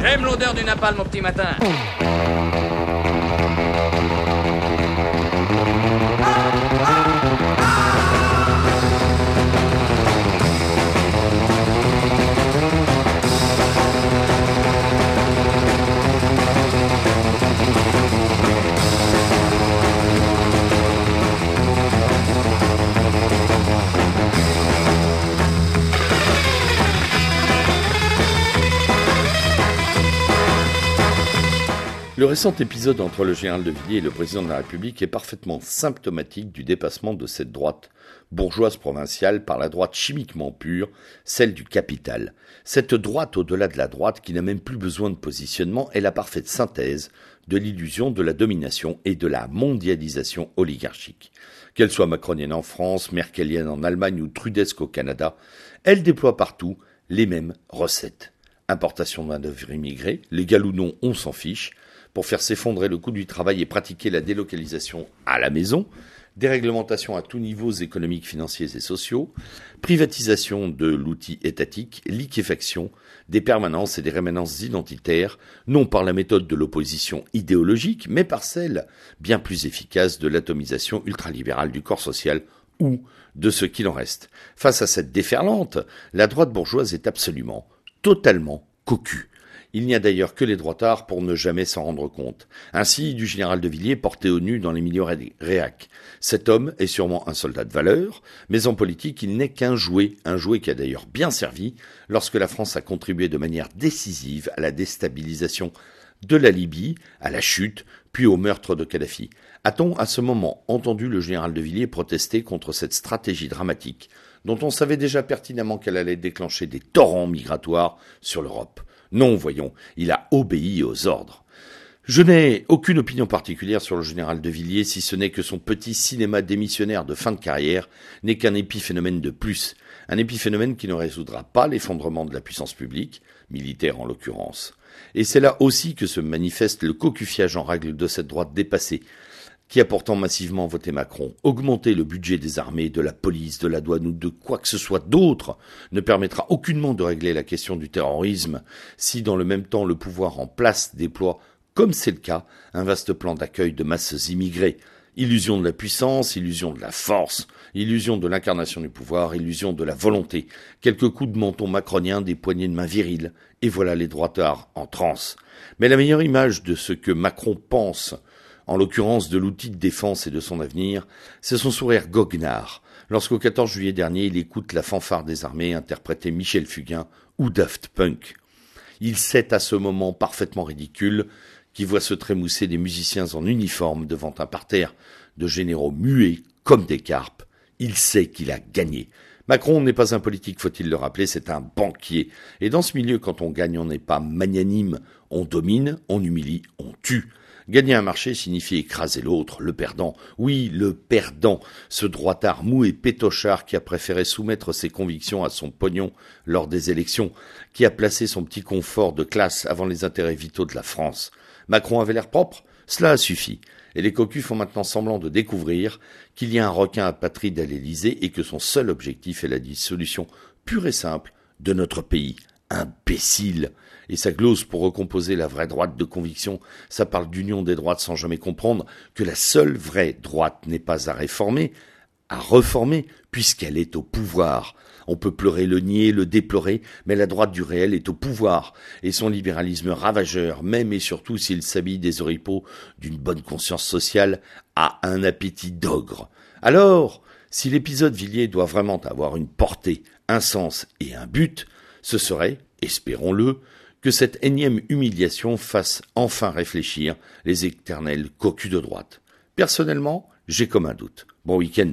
J'aime l'odeur du napalm au petit matin. Le récent épisode entre le général de Villiers et le président de la République est parfaitement symptomatique du dépassement de cette droite bourgeoise provinciale par la droite chimiquement pure, celle du capital. Cette droite au-delà de la droite qui n'a même plus besoin de positionnement est la parfaite synthèse de l'illusion de la domination et de la mondialisation oligarchique. Qu'elle soit macronienne en France, merkelienne en Allemagne ou trudesque au Canada, elle déploie partout les mêmes recettes. Importation de main-d'œuvre immigrée, légal ou non, on s'en fiche, pour faire s'effondrer le coût du travail et pratiquer la délocalisation à la maison, déréglementation à tous niveaux économiques, financiers et sociaux, privatisation de l'outil étatique, liquéfaction des permanences et des rémanences identitaires, non par la méthode de l'opposition idéologique, mais par celle bien plus efficace de l'atomisation ultralibérale du corps social ou de ce qu'il en reste. Face à cette déferlante, la droite bourgeoise est absolument, totalement cocu. Il n'y a d'ailleurs que les droitards pour ne jamais s'en rendre compte. Ainsi du général de Villiers porté au nu dans les milieux réac. Cet homme est sûrement un soldat de valeur, mais en politique il n'est qu'un jouet, un jouet qui a d'ailleurs bien servi lorsque la France a contribué de manière décisive à la déstabilisation de la Libye, à la chute, puis au meurtre de Kadhafi. A-t-on à ce moment entendu le général de Villiers protester contre cette stratégie dramatique dont on savait déjà pertinemment qu'elle allait déclencher des torrents migratoires sur l'Europe non, voyons, il a obéi aux ordres. Je n'ai aucune opinion particulière sur le général de Villiers, si ce n'est que son petit cinéma démissionnaire de fin de carrière n'est qu'un épiphénomène de plus, un épiphénomène qui ne résoudra pas l'effondrement de la puissance publique, militaire en l'occurrence. Et c'est là aussi que se manifeste le cocufiage en règle de cette droite dépassée, qui a pourtant massivement voté Macron, augmenter le budget des armées, de la police, de la douane ou de quoi que ce soit d'autre ne permettra aucunement de régler la question du terrorisme si dans le même temps le pouvoir en place déploie, comme c'est le cas, un vaste plan d'accueil de masses immigrées. Illusion de la puissance, illusion de la force, illusion de l'incarnation du pouvoir, illusion de la volonté. Quelques coups de menton macronien, des poignées de main viriles, et voilà les droitards en transe. Mais la meilleure image de ce que Macron pense en l'occurrence de l'outil de défense et de son avenir, c'est son sourire goguenard, lorsqu'au 14 juillet dernier il écoute la fanfare des armées interpréter Michel Fugain ou Daft Punk. Il sait à ce moment parfaitement ridicule qui voit se trémousser des musiciens en uniforme devant un parterre de généraux muets comme des carpes. Il sait qu'il a gagné. Macron n'est pas un politique, faut-il le rappeler, c'est un banquier. Et dans ce milieu, quand on gagne, on n'est pas magnanime, on domine, on humilie, on tue. Gagner un marché signifie écraser l'autre, le perdant. Oui, le perdant, ce droitard mou et pétochard qui a préféré soumettre ses convictions à son pognon lors des élections, qui a placé son petit confort de classe avant les intérêts vitaux de la France. Macron avait l'air propre Cela a suffi. Et les cocus font maintenant semblant de découvrir qu'il y a un requin apatride à l'Élysée et que son seul objectif est la dissolution pure et simple de notre pays. Imbécile et sa glose pour recomposer la vraie droite de conviction, ça parle d'union des droites sans jamais comprendre que la seule vraie droite n'est pas à réformer, à reformer, puisqu'elle est au pouvoir. On peut pleurer le nier, le déplorer, mais la droite du réel est au pouvoir, et son libéralisme ravageur, même et surtout s'il s'habille des oripeaux d'une bonne conscience sociale, a un appétit d'ogre. Alors, si l'épisode Villiers doit vraiment avoir une portée, un sens et un but, ce serait, espérons-le, que cette énième humiliation fasse enfin réfléchir les éternels cocus de droite. Personnellement, j'ai comme un doute. Bon week-end.